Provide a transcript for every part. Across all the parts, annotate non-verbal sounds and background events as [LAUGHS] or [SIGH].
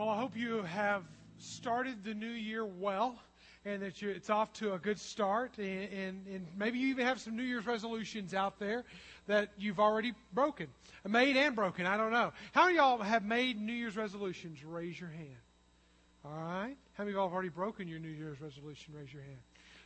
Well, I hope you have started the new year well and that you, it's off to a good start. And, and, and, maybe you even have some New Year's resolutions out there that you've already broken, made and broken. I don't know. How many of y'all have made New Year's resolutions? Raise your hand. All right. How many of y'all have already broken your New Year's resolution? Raise your hand.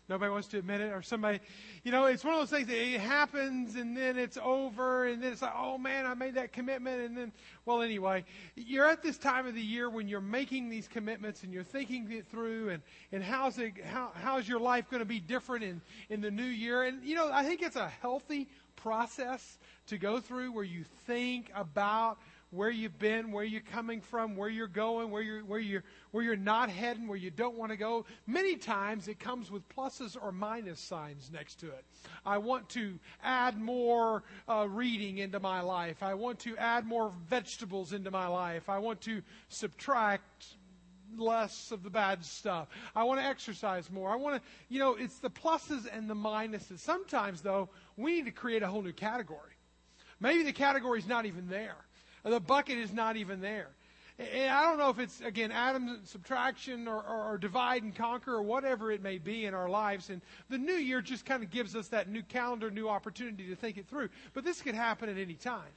Nobody wants to admit it, or somebody, you know, it's one of those things that it happens and then it's over, and then it's like, oh man, I made that commitment, and then, well, anyway, you're at this time of the year when you're making these commitments and you're thinking it through, and and how's it, how how's your life going to be different in in the new year? And you know, I think it's a healthy process to go through where you think about where you've been, where you're coming from, where you're going, where you're, where you're, where you're not heading, where you don't want to go. Many times it comes with pluses or minus signs next to it. I want to add more uh, reading into my life. I want to add more vegetables into my life. I want to subtract less of the bad stuff. I want to exercise more. I want to, you know, it's the pluses and the minuses. Sometimes, though, we need to create a whole new category. Maybe the category is not even there. The bucket is not even there. And I don't know if it's, again, Adam's subtraction or, or, or, divide and conquer or whatever it may be in our lives. And the new year just kind of gives us that new calendar, new opportunity to think it through. But this could happen at any time.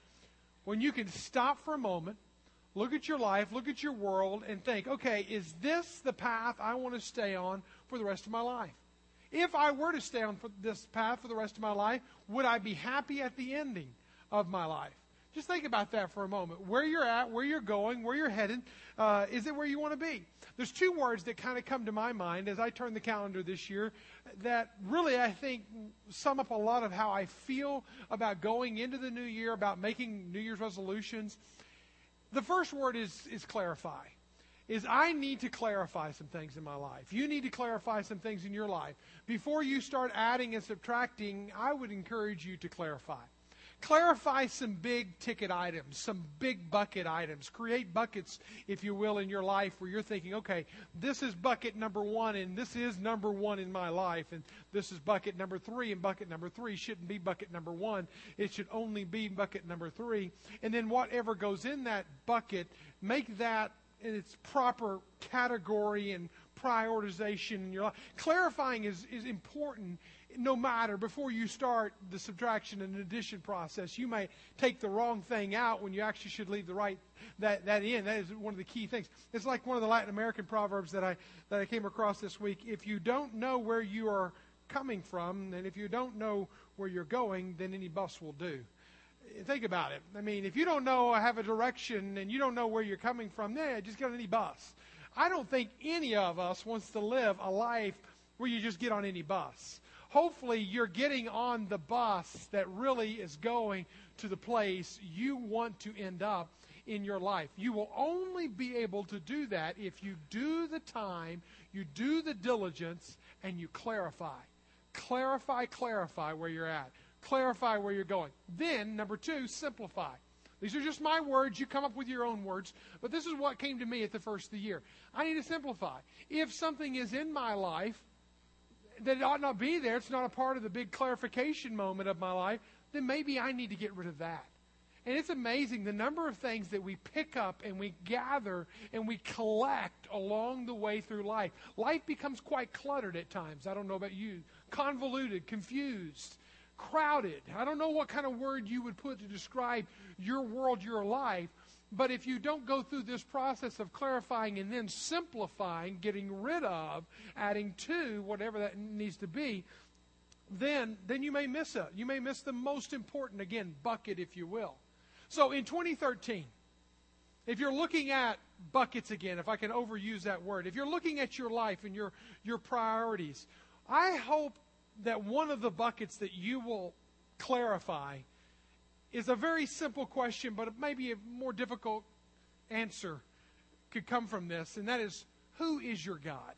When you can stop for a moment, look at your life, look at your world, and think, okay, is this the path I want to stay on for the rest of my life? If I were to stay on this path for the rest of my life, would I be happy at the ending of my life? Just think about that for a moment. Where you're at, where you're going, where you're headed, uh, is it where you want to be? There's two words that kind of come to my mind as I turn the calendar this year that really I think sum up a lot of how I feel about going into the new year, about making New Year's resolutions. The first word is, is clarify. Is I need to clarify some things in my life. You need to clarify some things in your life. Before you start adding and subtracting, I would encourage you to clarify. Clarify some big ticket items, some big bucket items. Create buckets, if you will, in your life where you're thinking, okay, this is bucket number one, and this is number one in my life, and this is bucket number three, and bucket number three shouldn't be bucket number one. It should only be bucket number three. And then whatever goes in that bucket, make that in its proper category and prioritization in your life. Clarifying is, is important no matter before you start the subtraction and addition process you may take the wrong thing out when you actually should leave the right that, that in. That is one of the key things. It's like one of the latin american proverbs that i that i came across this week. If you don't know where you are coming from and if you don't know where you're going then any bus will do. Think about it. I mean if you don't know I have a direction and you don't know where you're coming from then just get on any bus. I don't think any of us wants to live a life where you just get on any bus hopefully you're getting on the bus that really is going to the place you want to end up in your life. You will only be able to do that if you do the time, you do the diligence, and you clarify. Clarify, clarify where you're at. Clarify where you're going. Then, number two, simplify. These are just my words. You come up with your own words. But this is what came to me at the first of the year. I need to simplify. If something is in my life that ought not be there, it's not a part of the big clarification moment of my life, then maybe I need to get rid of that. And it's amazing the number of things that we pick up and we gather and we collect along the way through life. Life becomes quite cluttered at times. I don't know about you. Convoluted, confused, crowded. I don't know what kind of word you would put to describe your world, your life. But if you don't go through this process of clarifying and then simplifying, getting rid of, adding to, whatever that needs to be, then, then you may miss it. You may miss the most important, again, bucket, if you will. So in 2013, if you're looking at buckets again, if I can overuse that word, if you're looking at your life and your, your priorities, I hope that one of the buckets that you will clarify is a very simple question, but maybe a more difficult answer could come from this, and that is, who is your God?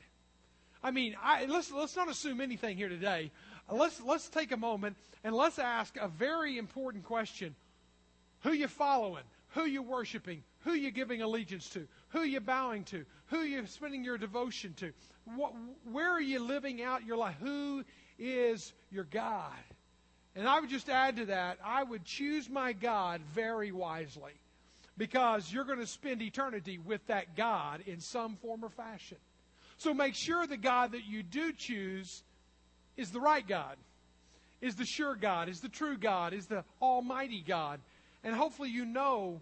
I mean, I, let's let's not assume anything here today. Let's let's take a moment and let's ask a very important question: Who you following? Who you worshiping? Who you giving allegiance to? Who you bowing to? Who you spending your devotion to? What, where are you living out your life? Who is your God? And I would just add to that, I would choose my God very wisely. because you're going to spend eternity with that God in some form or fashion. So make sure the God that you do choose is the right God, is the sure God, is the true God, is the almighty God. And hopefully you know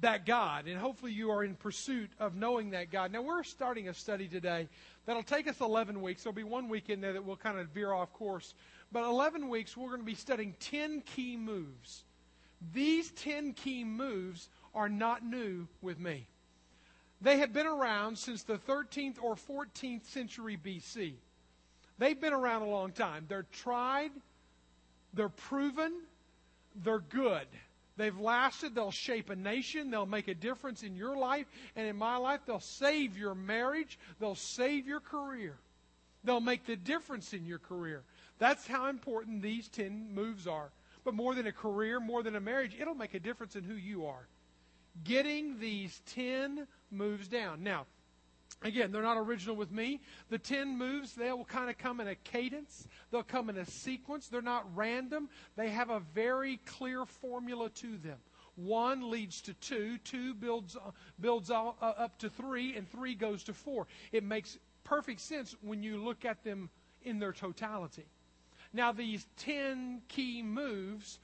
that God, and hopefully you are in pursuit of knowing that God. Now, we're starting a study today that'll take us 11 weeks. There'll be one week in there that we'll kind of veer off course. But 11 weeks, we're going to be studying 10 key moves. These 10 key moves are not new with me. They have been around since the 13th or 14th century BC. They've been around a long time. They're tried, they're proven, they're good. They've lasted. They'll shape a nation. They'll make a difference in your life and in my life. They'll save your marriage. They'll save your career. They'll make the difference in your career. That's how important these 10 moves are. But more than a career, more than a marriage, it'll make a difference in who you are. Getting these 10 moves down. Now, Again, they're not original with me. The 10 moves, they will kind of come in a cadence. They'll come in a sequence. They're not random. They have a very clear formula to them. One leads to two, two builds, builds uh, up to three, and three goes to four. It makes perfect sense when you look at them in their totality. Now, these 10 key moves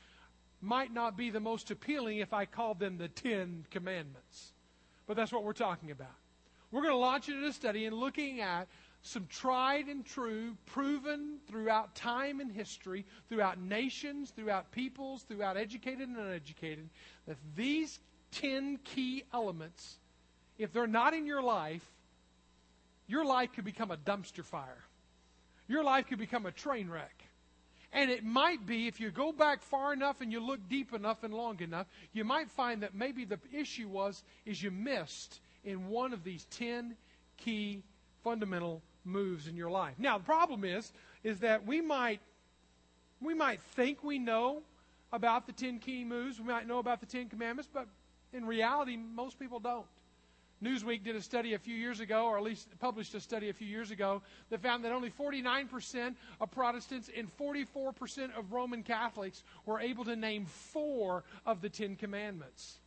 might not be the most appealing if I called them the 10 commandments. But that's what we're talking about. We're going to launch into a study and looking at some tried and true, proven throughout time and history, throughout nations, throughout peoples, throughout educated and uneducated, that these 10 key elements, if they're not in your life, your life could become a dumpster fire. Your life could become a train wreck. And it might be, if you go back far enough and you look deep enough and long enough, you might find that maybe the issue was is you missed in one of these 10 key fundamental moves in your life. Now, the problem is is that we might we might think we know about the 10 key moves, we might know about the 10 commandments, but in reality most people don't. Newsweek did a study a few years ago, or at least published a study a few years ago, that found that only 49% of Protestants and 44% of Roman Catholics were able to name four of the Ten Commandments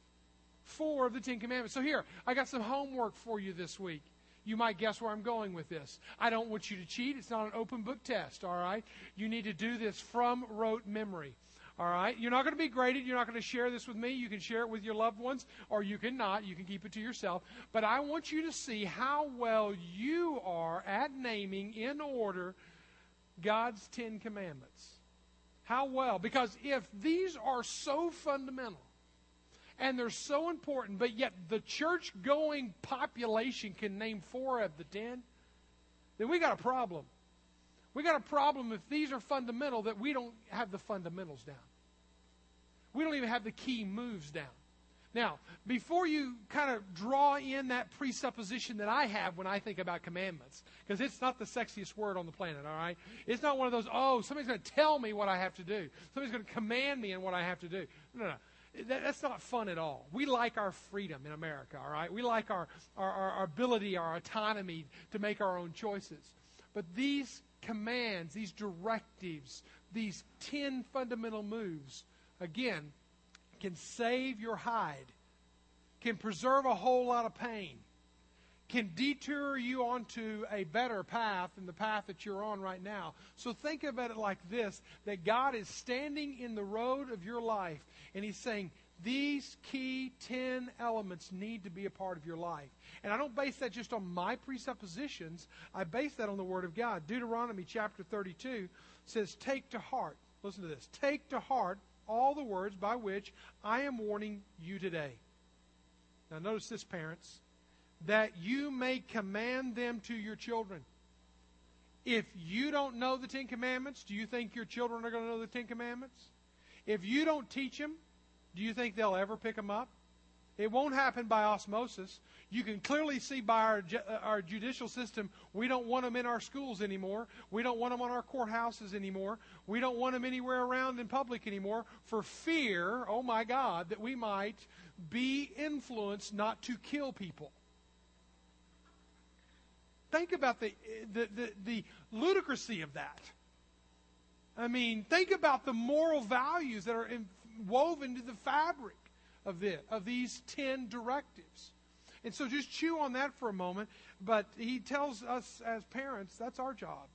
four of the Ten Commandments. So here, I got some homework for you this week. You might guess where I'm going with this. I don't want you to cheat. It's not an open book test, all right? You need to do this from rote memory. All right? You're not going to be graded. You're not going to share this with me. You can share it with your loved ones, or you can not. You can keep it to yourself. But I want you to see how well you are at naming in order God's Ten Commandments. How well? Because if these are so fundamental, and they're so important, but yet the church going population can name four of the ten, then we got a problem. We got a problem if these are fundamental that we don't have the fundamentals down. We don't even have the key moves down. Now, before you kind of draw in that presupposition that I have when I think about commandments, because it's not the sexiest word on the planet, all right? It's not one of those, oh, somebody's going to tell me what I have to do. Somebody's going to command me in what I have to do. No, no that, that's not fun at all. We like our freedom in America, all right? We like our, our, our ability, our autonomy to make our own choices. But these commands, these directives, these 10 fundamental moves, again, can save your hide, can preserve a whole lot of pain, can detour you onto a better path than the path that you're on right now. So think about it like this that God is standing in the road of your life and He's saying, these key 10 elements need to be a part of your life. And I don't base that just on my presuppositions, I base that on the Word of God. Deuteronomy chapter 32 says, Take to heart, listen to this, take to heart all the words by which I am warning you today. Now, notice this, parents that you may command them to your children. If you don't know the Ten Commandments, do you think your children are going to know the Ten Commandments? If you don't teach them, do you think they'll ever pick them up? It won't happen by osmosis. You can clearly see by our, uh, our judicial system, we don't want them in our schools anymore. We don't want them on our courthouses anymore. We don't want them anywhere around in public anymore for fear, oh my God, that we might be influenced not to kill people. Think about the, the, the, the ludicrousy of that. I mean, think about the moral values that are in, woven into the fabric of this, of these 10 directives. And so just chew on that for a moment. But he tells us as parents, that's our job.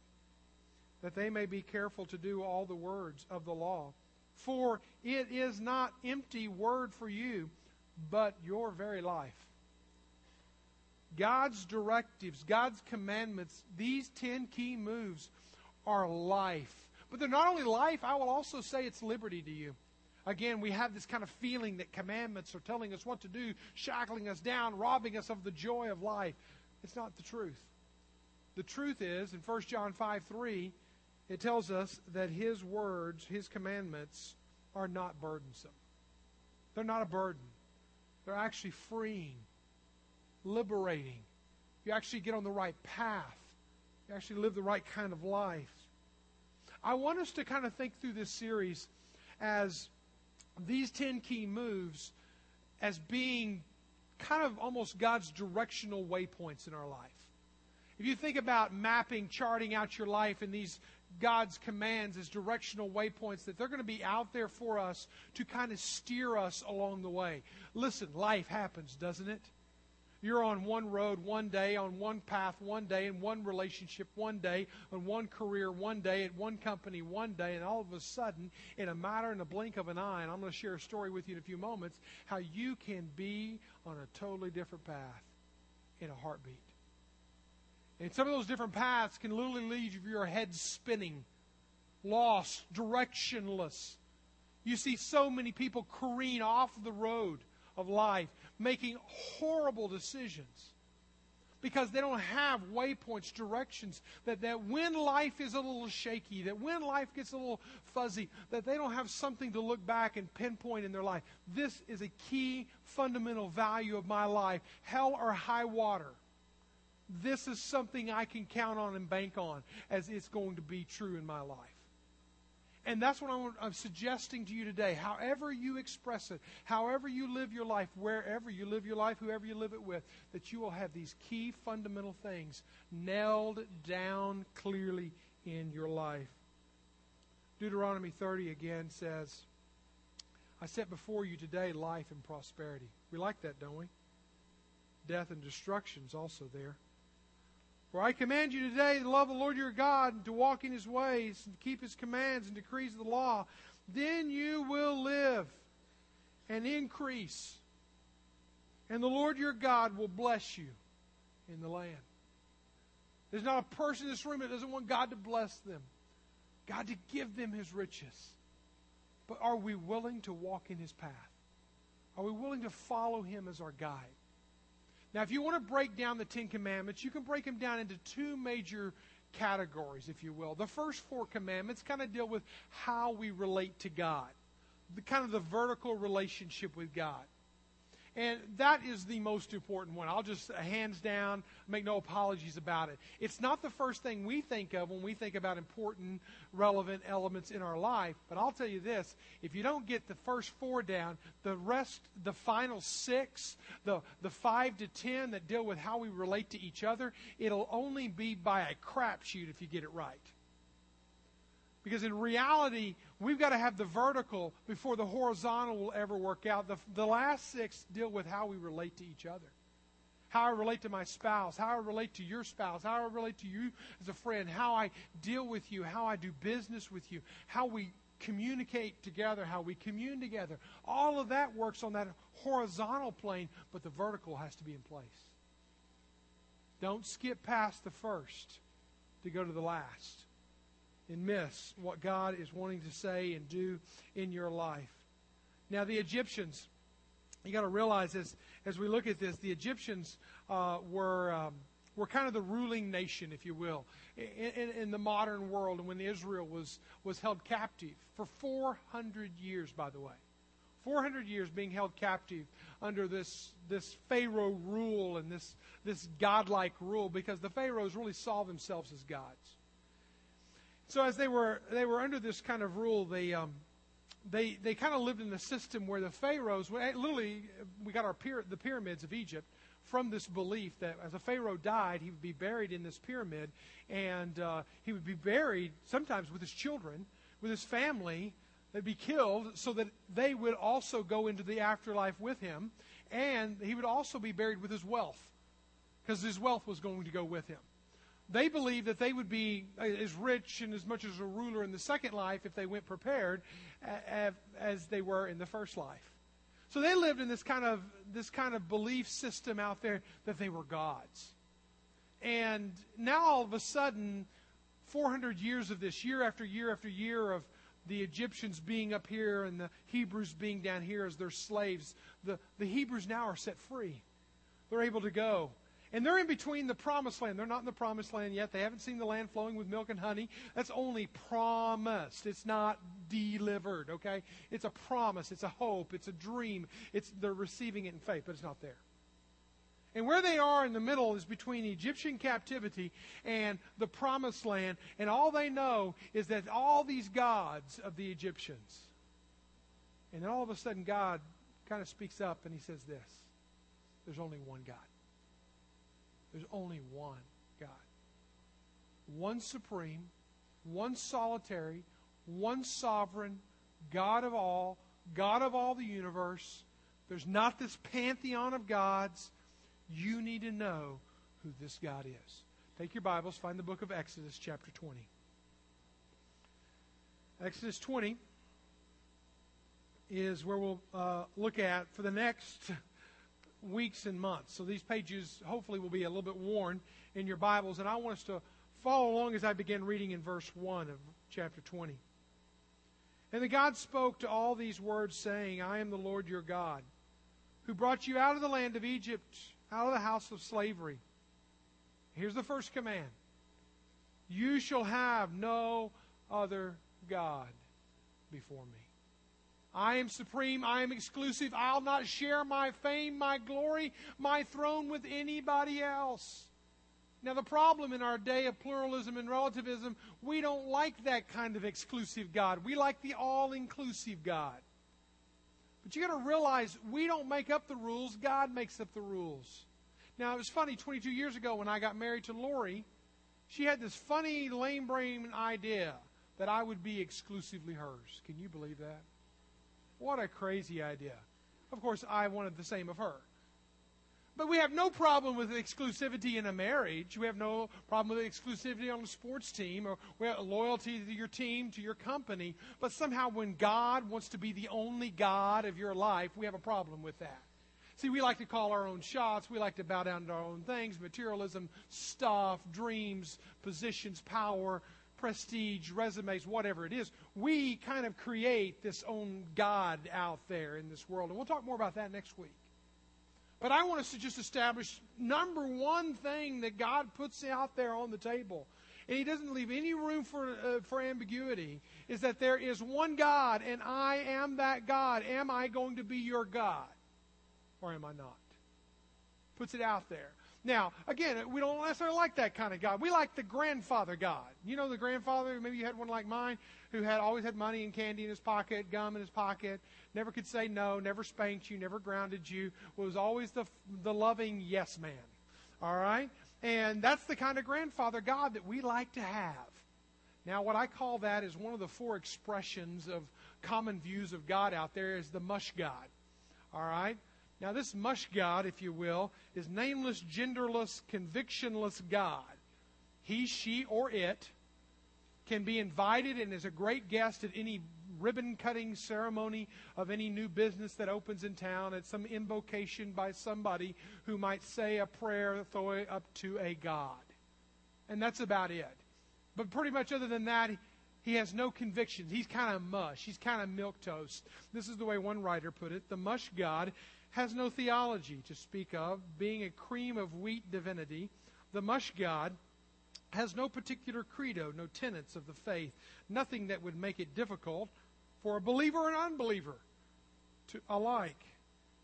That they may be careful to do all the words of the law. For it is not empty word for you, but your very life. God's directives, God's commandments, these 10 key moves are life. But they're not only life, I will also say it's liberty to you. Again, we have this kind of feeling that commandments are telling us what to do, shackling us down, robbing us of the joy of life. It's not the truth. The truth is, in 1 John 5 3, it tells us that His words, His commandments, are not burdensome. They're not a burden, they're actually freeing, liberating. You actually get on the right path, you actually live the right kind of life. I want us to kind of think through this series as these 10 key moves as being kind of almost God's directional waypoints in our life. If you think about mapping, charting out your life in these God's commands as directional waypoints, that they're going to be out there for us to kind of steer us along the way. Listen, life happens, doesn't it? You're on one road one day, on one path one day, in one relationship one day, on one career one day, at one company one day, and all of a sudden, in a matter in a blink of an eye, and I'm going to share a story with you in a few moments, how you can be on a totally different path in a heartbeat. And some of those different paths can literally leave you your head spinning, lost, directionless. You see so many people careen off the road of life making horrible decisions because they don't have waypoints, directions, that, that when life is a little shaky, that when life gets a little fuzzy, that they don't have something to look back and pinpoint in their life. This is a key fundamental value of my life hell or high water. This is something I can count on and bank on as it's going to be true in my life. And that's what I'm, I'm, suggesting to you today. However you express it, however you live your life, wherever you live your life, whoever you live it with, that you will have these key fundamental things nailed down clearly in your life. Deuteronomy 30 again says, I set before you today life and prosperity. We like that, don't we? Death and destruction is also there. For I command you today to love the Lord your God and to walk in his ways and keep his commands and decrees of the law. Then you will live and increase. And the Lord your God will bless you in the land. There's not a person in this room that doesn't want God to bless them, God to give them his riches. But are we willing to walk in his path? Are we willing to follow him as our guide? Now, if you want to break down the Ten Commandments, you can break them down into two major categories, if you will. The first four commandments kind of deal with how we relate to God, the kind of the vertical relationship with God. And that is the most important one. I'll just, uh, hands down, make no apologies about it. It's not the first thing we think of when we think about important, relevant elements in our life. But I'll tell you this if you don't get the first four down, the rest, the final six, the, the five to ten that deal with how we relate to each other, it'll only be by a crapshoot if you get it right. Because in reality, we've got to have the vertical before the horizontal will ever work out. The, the last six deal with how we relate to each other. How I relate to my spouse, how I relate to your spouse, how I relate to you as a friend, how I deal with you, how I do business with you, how we communicate together, how we commune together. All of that works on that horizontal plane, but the vertical has to be in place. Don't skip past the first to go to the last and miss what God is wanting to say and do in your life. Now, the Egyptians, you got to realize as, as we look at this, the Egyptians uh, were, um, were kind of the ruling nation, if you will, in, in, in the modern world and when Israel was, was held captive for 400 years, by the way. 400 years being held captive under this, this Pharaoh rule and this, this godlike rule because the Pharaohs really saw themselves as gods. So as they were they were under this kind of rule, they um, they they kind of lived in the system where the pharaohs literally we got our the pyramids of Egypt from this belief that as a pharaoh died, he would be buried in this pyramid, and uh, he would be buried sometimes with his children, with his family. They'd be killed so that they would also go into the afterlife with him, and he would also be buried with his wealth, because his wealth was going to go with him. They believed that they would be uh, as rich and as much as a ruler in the second life if they went prepared as they were in the first life. So they lived in this kind of this kind of belief system out there that they were gods. And now all of a sudden, 400 years of this, year after year after year of the Egyptians being up here and the Hebrews being down here as their slaves, the, the Hebrews now are set free. They're able to go. And they're in between the promised land. They're not in the promised land yet. They haven't seen the land flowing with milk and honey. That's only promised. It's not delivered, okay? It's a promise. It's a hope. It's a dream. It's, they're receiving it in faith, but it's not there. And where they are in the middle is between Egyptian captivity and the promised land. And all they know is that all these gods of the Egyptians. And then all of a sudden, God kind of speaks up and he says this There's only one God. There's only one God. One supreme, one solitary, one sovereign, God of all, God of all the universe. There's not this pantheon of gods. You need to know who this God is. Take your Bibles, find the book of Exodus, chapter 20. Exodus 20 is where we'll uh, look at for the next weeks and months. So these pages hopefully will be a little bit worn in your Bibles, and I want us to follow along as I begin reading in verse 1 of chapter 20. And the God spoke to all these words, saying, I am the Lord your God, who brought you out of the land of Egypt out of the house of slavery. Here's the first command You shall have no other God before me. I am supreme. I am exclusive. I'll not share my fame, my glory, my throne with anybody else. Now, the problem in our day of pluralism and relativism, we don't like that kind of exclusive God. We like the all inclusive God. But you got to realize we don't make up the rules, God makes up the rules. Now, it was funny, 22 years ago when I got married to Lori, she had this funny, lame brain idea that I would be exclusively hers. Can you believe that? What a crazy idea. Of course, I wanted the same of her. But we have no problem with exclusivity in a marriage. We have no problem with exclusivity on a sports team or loyalty to your team, to your company. But somehow, when God wants to be the only God of your life, we have a problem with that. See, we like to call our own shots. We like to bow down to our own things materialism, stuff, dreams, positions, power, prestige, resumes, whatever it is. We kind of create this own God out there in this world. And we'll talk more about that next week. But I want us to just establish number one thing that God puts out there on the table, and He doesn't leave any room for, uh, for ambiguity, is that there is one God, and I am that God. Am I going to be your God? Or am I not? Puts it out there. Now, again, we don't necessarily like that kind of God. We like the grandfather God. You know the grandfather, maybe you had one like mine, who had always had money and candy in his pocket, gum in his pocket, never could say no, never spanked you, never grounded you, was always the, the loving yes man. All right? And that's the kind of grandfather God that we like to have. Now, what I call that is one of the four expressions of common views of God out there is the mush God. All right? Now, this mush God, if you will, is nameless, genderless, convictionless God. He, she, or it can be invited and is a great guest at any ribbon cutting ceremony of any new business that opens in town, at some invocation by somebody who might say a prayer up to a God. And that's about it. But pretty much, other than that, he has no convictions. He's kind of mush. He's kind of milk toast. This is the way one writer put it. The mush God has no theology to speak of, being a cream of wheat divinity. The mush God has no particular credo, no tenets of the faith, nothing that would make it difficult for a believer and unbeliever to alike.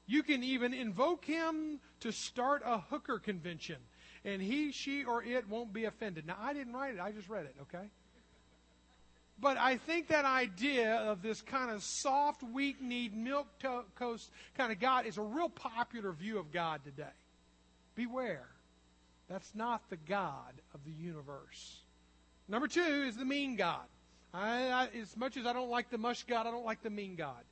You can even invoke him to start a hooker convention, and he, she, or it won't be offended. Now, I didn't write it, I just read it, okay? But I think that idea of this kind of soft, weak kneed, milk toast kind of God is a real popular view of God today. Beware. That's not the God of the universe. Number two is the mean God. I, I, as much as I don't like the mush God, I don't like the mean God.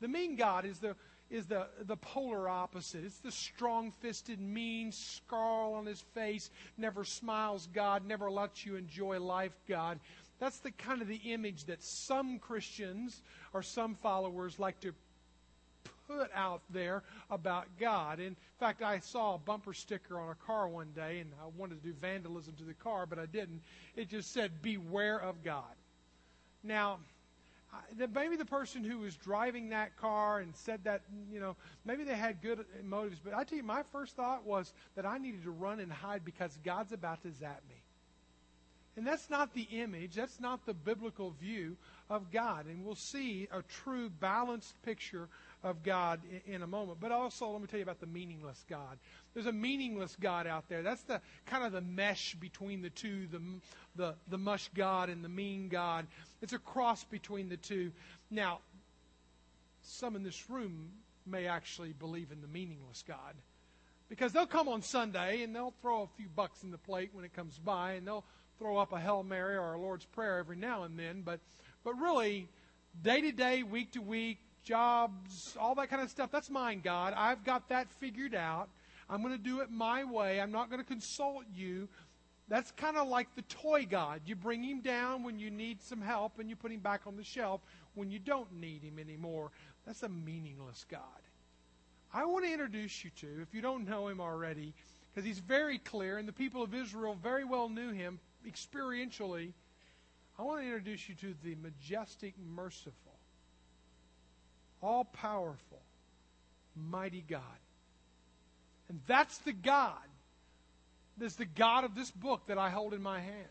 The mean God is the is the, the polar opposite. It's the strong fisted, mean, scarl on his face, never smiles God, never lets you enjoy life God. That's the kind of the image that some Christians or some followers like to put out there about God. In fact, I saw a bumper sticker on a car one day, and I wanted to do vandalism to the car, but I didn't. It just said, Beware of God. Now, maybe the person who was driving that car and said that, you know, maybe they had good motives. But I tell you, my first thought was that I needed to run and hide because God's about to zap me. And that's not the image, that's not the biblical view of God. And we'll see a true balanced picture of God in, in, a moment. But also, let me tell you about the meaningless God. There's a meaningless God out there. That's the kind of the mesh between the two, the, the, the mush God and the mean God. It's a cross between the two. Now, some in this room may actually believe in the meaningless God. Because they'll come on Sunday and they'll throw a few bucks in the plate when it comes by, and they'll throw up a Hail Mary or a Lord's Prayer every now and then. But, but really, day to day, week to week, jobs, all that kind of stuff. That's mine, God. I've got that figured out. I'm going to do it my way. I'm not going to consult you. That's kind of like the toy God. You bring him down when you need some help and you put him back on the shelf when you don't need him anymore. That's a meaningless God. I want to introduce you to, if you don't know him already, because he's very clear and the people of Israel very well knew him experientially. I want to introduce you to the majestic, merciful, all powerful, mighty God. And that's the God. That's the God of this book that I hold in my hand.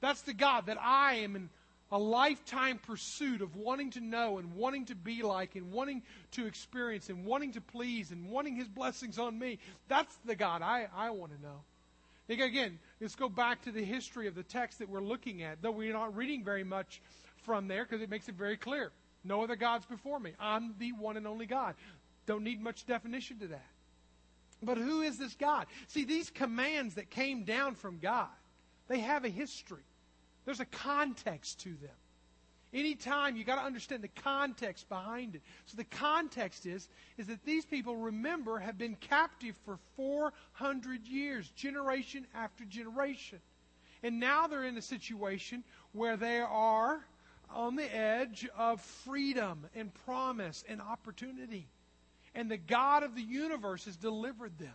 That's the God that I am in a lifetime pursuit of wanting to know and wanting to be like and wanting to experience and wanting to please and wanting His blessings on me. That's the God I, I want to know. Again, let's go back to the history of the text that we're looking at, though we're not reading very much from there because it makes it very clear. No other gods before me. I'm the one and only God. Don't need much definition to that. But who is this God? See, these commands that came down from God, they have a history. There's a context to them. Anytime you got to understand the context behind it. So the context is is that these people remember have been captive for 400 years, generation after generation. And now they're in a situation where they are on the edge of freedom and promise and opportunity. And the God of the universe has delivered them.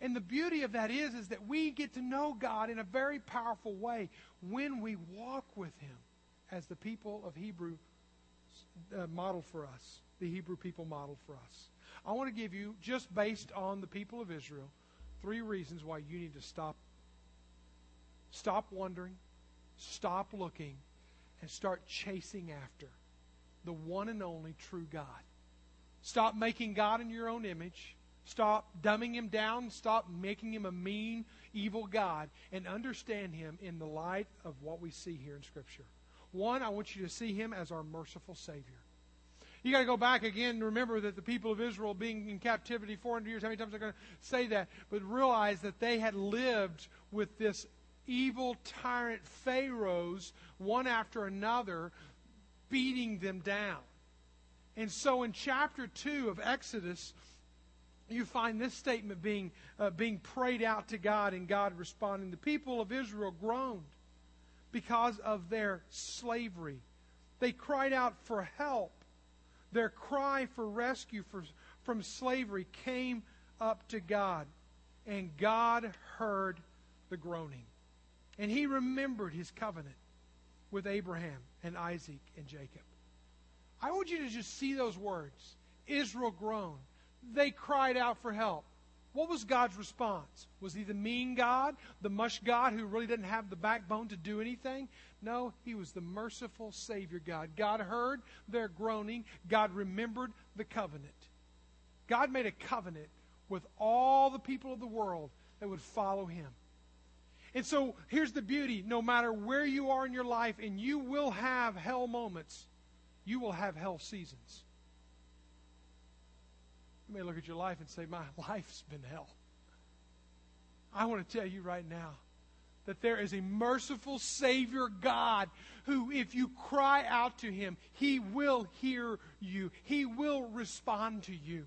And the beauty of that is, is that we get to know God in a very powerful way when we walk with Him as the people of Hebrew uh, model for us, the Hebrew people model for us. I want to give you, just based on the people of Israel, three reasons why you need to stop. Stop wondering, stop looking, and start chasing after the one and only true God. Stop making God in your own image. Stop dumbing him down. Stop making him a mean, evil God. And understand him in the light of what we see here in Scripture. One, I want you to see him as our merciful Savior. You got to go back again and remember that the people of Israel being in captivity 400 years, how many times are going to say that? But realize that they had lived with this evil tyrant pharaohs, one after another, beating them down. And so in chapter 2 of Exodus, you find this statement being, uh, being prayed out to God and God responding. The people of Israel groaned because of their slavery. They cried out for help. Their cry for rescue for, from slavery came up to God, and God heard the groaning. And he remembered his covenant with Abraham and Isaac and Jacob. I want you to just see those words. Israel groaned. They cried out for help. What was God's response? Was he the mean God, the mush God who really didn't have the backbone to do anything? No, he was the merciful Savior God. God heard their groaning, God remembered the covenant. God made a covenant with all the people of the world that would follow him. And so here's the beauty no matter where you are in your life, and you will have hell moments, you will have hell seasons. You may look at your life and say, My [LAUGHS] life's been hell. I want to tell you right now that there is a merciful Savior God who, if you cry out to Him, He will hear you. He will respond to you.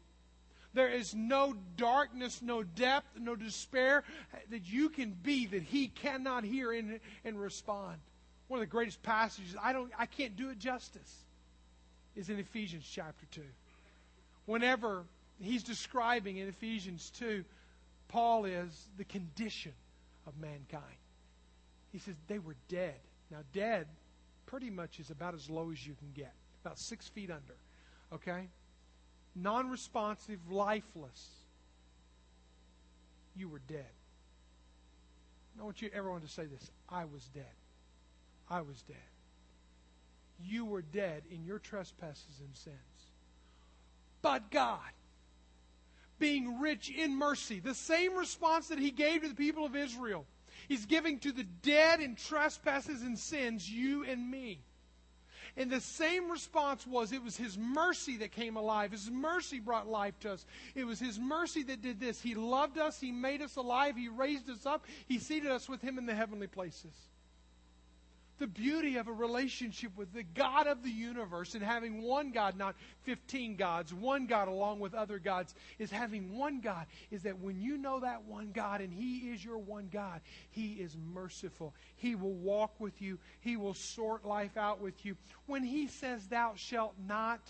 There is no darkness, no depth, no despair that you can be that He cannot hear and, and respond. One of the greatest passages, I, don't, I can't do it justice, is in Ephesians chapter 2. Whenever he's describing in Ephesians 2, Paul is the condition of mankind. He says they were dead. Now, dead pretty much is about as low as you can get, about six feet under. Okay? Non responsive, lifeless. You were dead. I want you everyone to say this I was dead. I was dead. You were dead in your trespasses and sins. But God, being rich in mercy, the same response that He gave to the people of Israel, He's giving to the dead in trespasses and sins, you and me. And the same response was it was His mercy that came alive. His mercy brought life to us. It was His mercy that did this. He loved us. He made us alive. He raised us up. He seated us with Him in the heavenly places the beauty of a relationship with the God of the universe and having one God, not 15 gods, one God along with other gods, is having one God. Is that when you know that one God and He is your one God, He is merciful. He will walk with you, He will sort life out with you. When He says, Thou shalt not,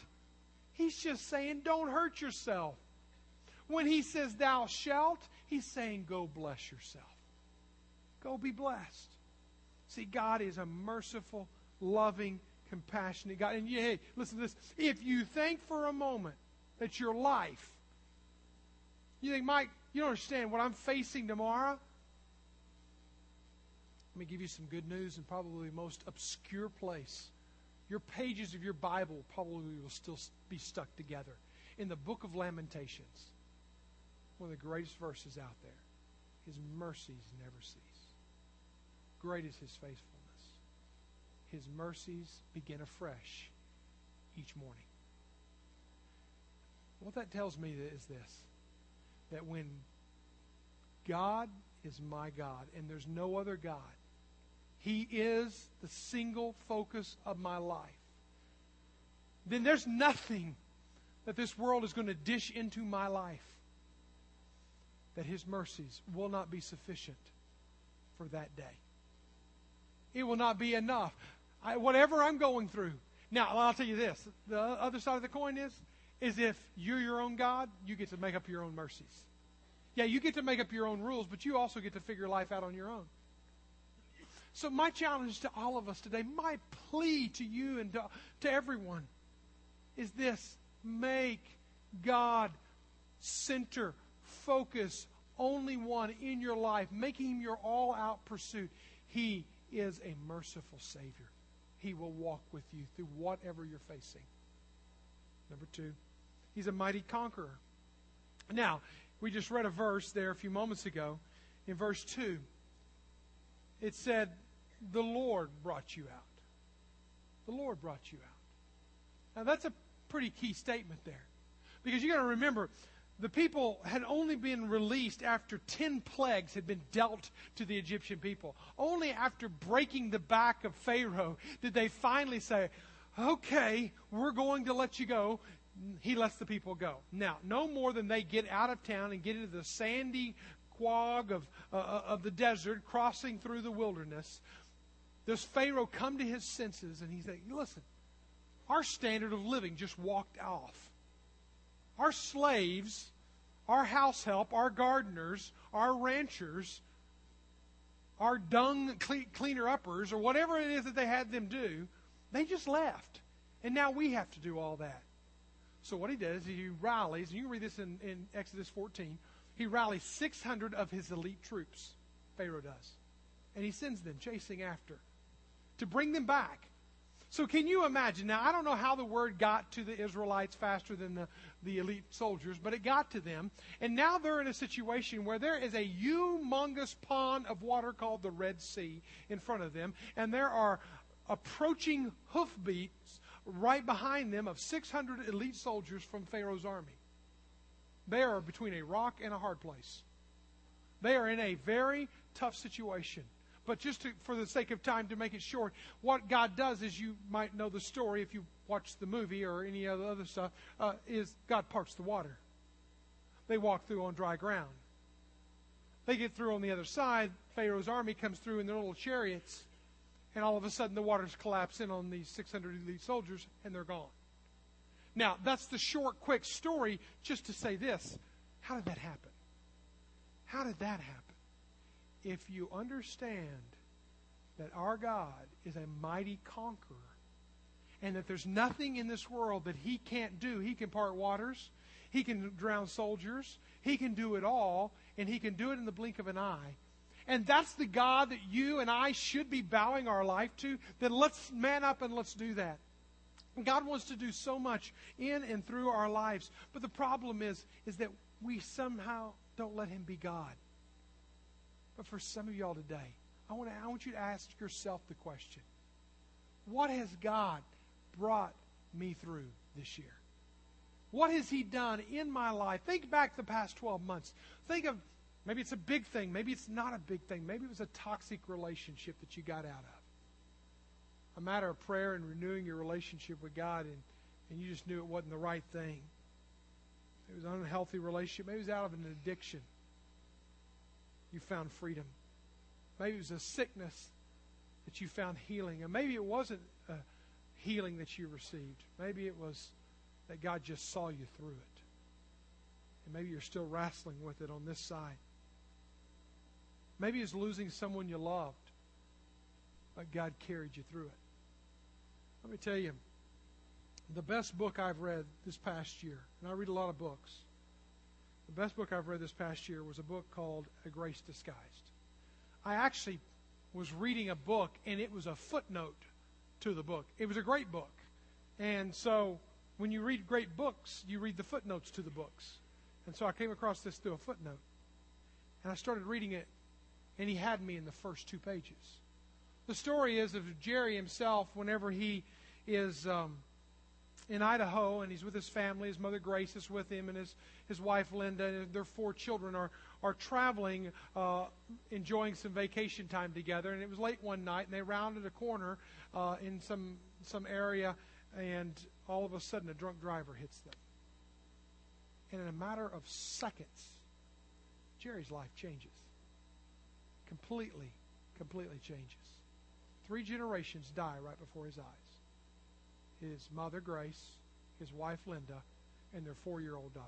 He's just saying, Don't hurt yourself. When He says, Thou shalt, He's saying, Go bless yourself. Go be blessed. See, God is a merciful, loving, compassionate God. And hey, listen to this. If you think for a moment that your life, you think, Mike, you don't understand what I'm facing tomorrow. Let me give you some good news in probably the most obscure place. Your pages of your Bible probably will still be stuck together. In the book of Lamentations, one of the greatest verses out there. His mercies never cease. Great is his faithfulness. His mercies begin afresh each morning. What that tells me is this that when God is my God and there's no other God, He is the single focus of my life, then there's nothing that this world is going to dish into my life that His mercies will not be sufficient for that day. It will not be enough. I, whatever I'm going through. Now, I'll tell you this. The other side of the coin is, is if you're your own God, you get to make up your own mercies. Yeah, you get to make up your own rules, but you also get to figure life out on your own. So my challenge to all of us today, my plea to you and to, to everyone is this. Make God center, focus, only one in your life, making him your all-out pursuit. He is a merciful Savior. He will walk with you through whatever you're facing. Number two, He's a mighty conqueror. Now, we just read a verse there a few moments ago. In verse 2, it said, The Lord brought you out. The Lord brought you out. Now, that's a pretty key statement there. Because you've got to remember, the people had only been released after 10 plagues had been dealt to the Egyptian people. Only after breaking the back of Pharaoh did they finally say, okay, we're going to let you go. He lets the people go. Now, no more than they get out of town and get into the sandy quag of, uh, of the desert, crossing through the wilderness, does Pharaoh come to his senses and he's like, listen, our standard of living just walked off our slaves, our house help, our gardeners, our ranchers, our dung cleaner uppers, or whatever it is that they had them do, they just left. And now we have to do all that. So what he does is he rallies, and you can read this in, in Exodus 14. He rallies 600 of his elite troops, Pharaoh does. And he sends them chasing after to bring them back. So can you imagine? Now, I don't know how the word got to the Israelites faster than the, the elite soldiers, but it got to them. And now they're in a situation where there is a humongous pond of water called the Red Sea in front of them, and there are approaching hoofbeats right behind them of 600 elite soldiers from Pharaoh's army. They are between a rock and a hard place. They are in a very tough situation. But just to, for the sake of time to make it short, what God does is you might know the story if you watch the movie or any other other stuff. Uh, is God parts the water. They walk through on dry ground. They get through on the other side. Pharaoh's army comes through in their little chariots, and all of a sudden the waters collapse in on these 600 elite soldiers, and they're gone. Now, that's the short, quick story just to say this. How did that happen? How did that happen? If you understand that our God is a mighty conqueror, and that there's nothing in this world that he can't do, he can part waters, he can drown soldiers, he can do it all, and he can do it in the blink of an eye. And that's the God that you and I should be bowing our life to, then let's man up and let's do that. God wants to do so much in and through our lives. But the problem is, is that we somehow don't let him be God. But for some of y'all today, I want, to, I want you to ask yourself the question What has God brought me through this year? What has He done in my life? Think back the past 12 months. Think of maybe it's a big thing, maybe it's not a big thing, maybe it was a toxic relationship that you got out of a matter of prayer and renewing your relationship with God, and, and you just knew it wasn't the right thing. It was an unhealthy relationship. Maybe it was out of an addiction. You found freedom. Maybe it was a sickness that you found healing. And maybe it wasn't a healing that you received. Maybe it was that God just saw you through it. And maybe you're still wrestling with it on this side. Maybe it's losing someone you loved, but God carried you through it. Let me tell you, the best book I've read this past year, and I read a lot of books, the best book I've read this past year was a book called A Grace Disguised. I actually was reading a book, and it was a footnote to the book. It was a great book. And so when you read great books, you read the footnotes to the books. And so I came across this through a footnote. And I started reading it, and he had me in the first two pages. The story is of Jerry himself whenever he is um, in Idaho and he's with his family. His mother Grace is with him, and his, his wife Linda and their four children are, are traveling, uh, enjoying some vacation time together. And it was late one night, and they rounded a corner uh, in some, some area, and all of a sudden a drunk driver hits them. And in a matter of seconds, Jerry's life changes. Completely, completely changes. Three generations die right before his eyes his mother, Grace, his wife, Linda, and their four year old daughter.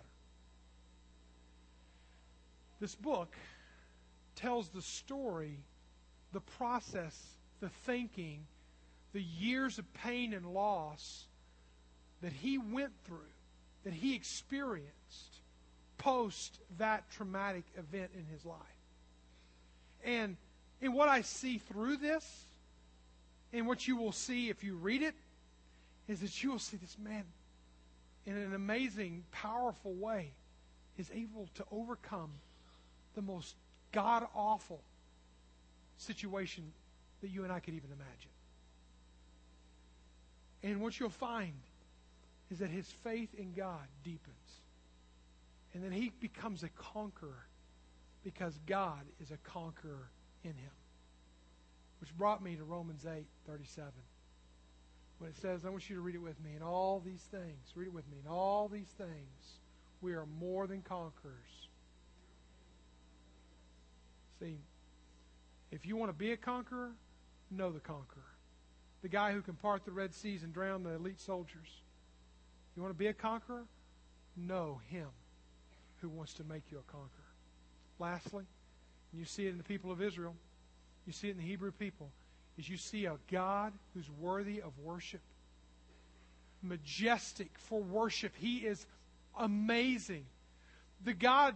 This book tells the story, the process, the thinking, the years of pain and loss that he went through, that he experienced post that traumatic event in his life. And in what I see through this, and what you will see if you read it is that you will see this man in an amazing, powerful way is able to overcome the most god awful situation that you and I could even imagine. And what you'll find is that his faith in God deepens. And then he becomes a conqueror because God is a conqueror in him. Which brought me to Romans 8 37. When it says, I want you to read it with me, in all these things, read it with me, in all these things, we are more than conquerors. See, if you want to be a conqueror, know the conqueror. The guy who can part the Red Seas and drown the elite soldiers. You want to be a conqueror? Know him who wants to make you a conqueror. Lastly, you see it in the people of Israel. You see it in the Hebrew people. Is you see a God who's worthy of worship. Majestic for worship. He is amazing. The God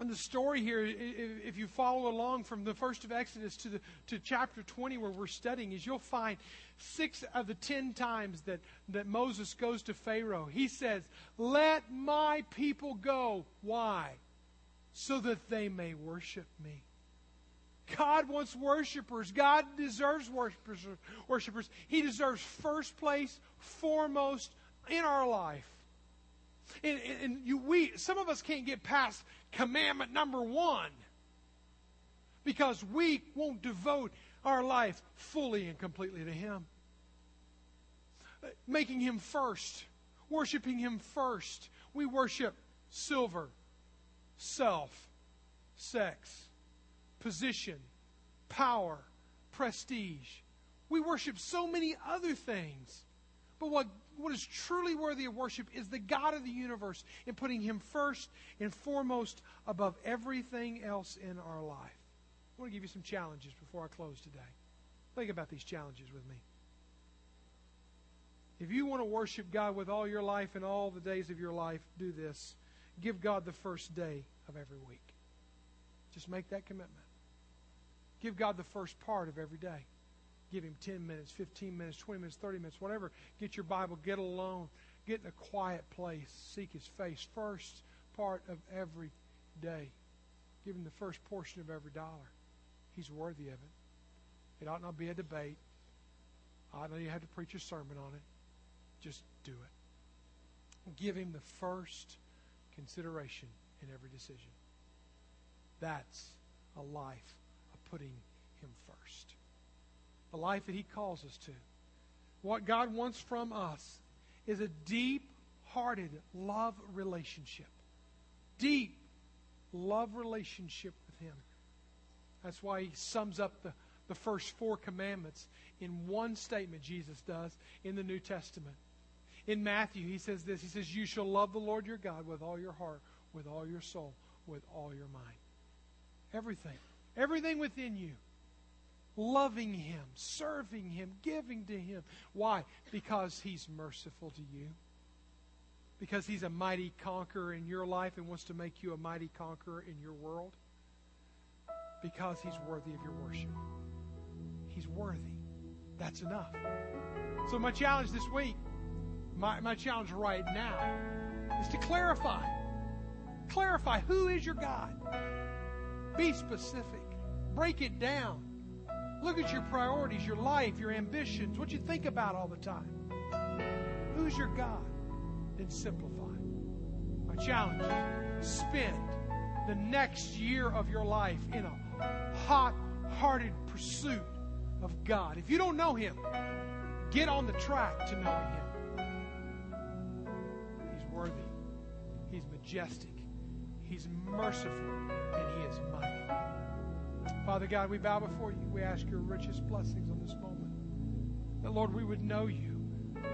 and the story here, if you follow along from the first of Exodus to, the, to chapter 20 where we're studying, is you'll find six of the ten times that, that Moses goes to Pharaoh, he says, Let my people go. Why? So that they may worship me. God wants worshipers. God deserves worshipers. worshipers. He deserves first place, foremost in our life. And, and you, we, some of us can't get past commandment number one because because we won't devote our life fully and completely to Him. Making Him first, worshiping Him first. We worship silver, self, sex, position, power, prestige. We worship so many other things. But what, what is truly worthy of worship is the God of the universe and putting Him first and foremost above everything else in our life. I want to give you some challenges before I close today. Think about these challenges with me. If you want to worship God with all your life and all the days of your life, do this. Give God the first day of every week. Just make that commitment. Give God the first part of every day. Give Him 10 minutes, 15 minutes, 20 minutes, 30 minutes, whatever. Get your Bible, get alone, get in a quiet place, seek His face. First part of every day. Give Him the first portion of every dollar. He's worthy of it. It ought not be a debate. I don't know you have to preach a sermon on it. Just do it. Give Him the first consideration in every decision. That's a life putting Him first. The life that He calls us to. What God wants from us is a deep hearted love relationship. Deep love relationship with Him. That's why He sums up the, the first four commandments in one statement, Jesus does, in the New Testament. In Matthew, He says this He says, You shall love the Lord your God with all your heart, with all your soul, with all your mind. Everything. Everything within you. Loving Him, serving Him, giving to Him. Why? Because He's merciful to you. Because He's a mighty conqueror in your life and wants to make you a mighty conqueror in your world. Because He's worthy of your worship. He's worthy. That's enough. So, my challenge this week, my, my challenge right now, is to clarify. Clarify who is your God. Be specific. Break it down. Look at your priorities, your life, your ambitions, what you think about all the time. Who's your God? Then simplify. My challenge spend the next year of your life in a hot hearted pursuit of God. If you don't know Him, get on the track to knowing Him. He's worthy, He's majestic, He's merciful, and He is mighty. Father God, we bow before you. We ask your richest blessings on this moment. That, Lord, we would know you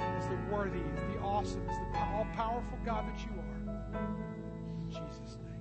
as the worthy, as the awesome, as the all powerful God that you are. In Jesus' name.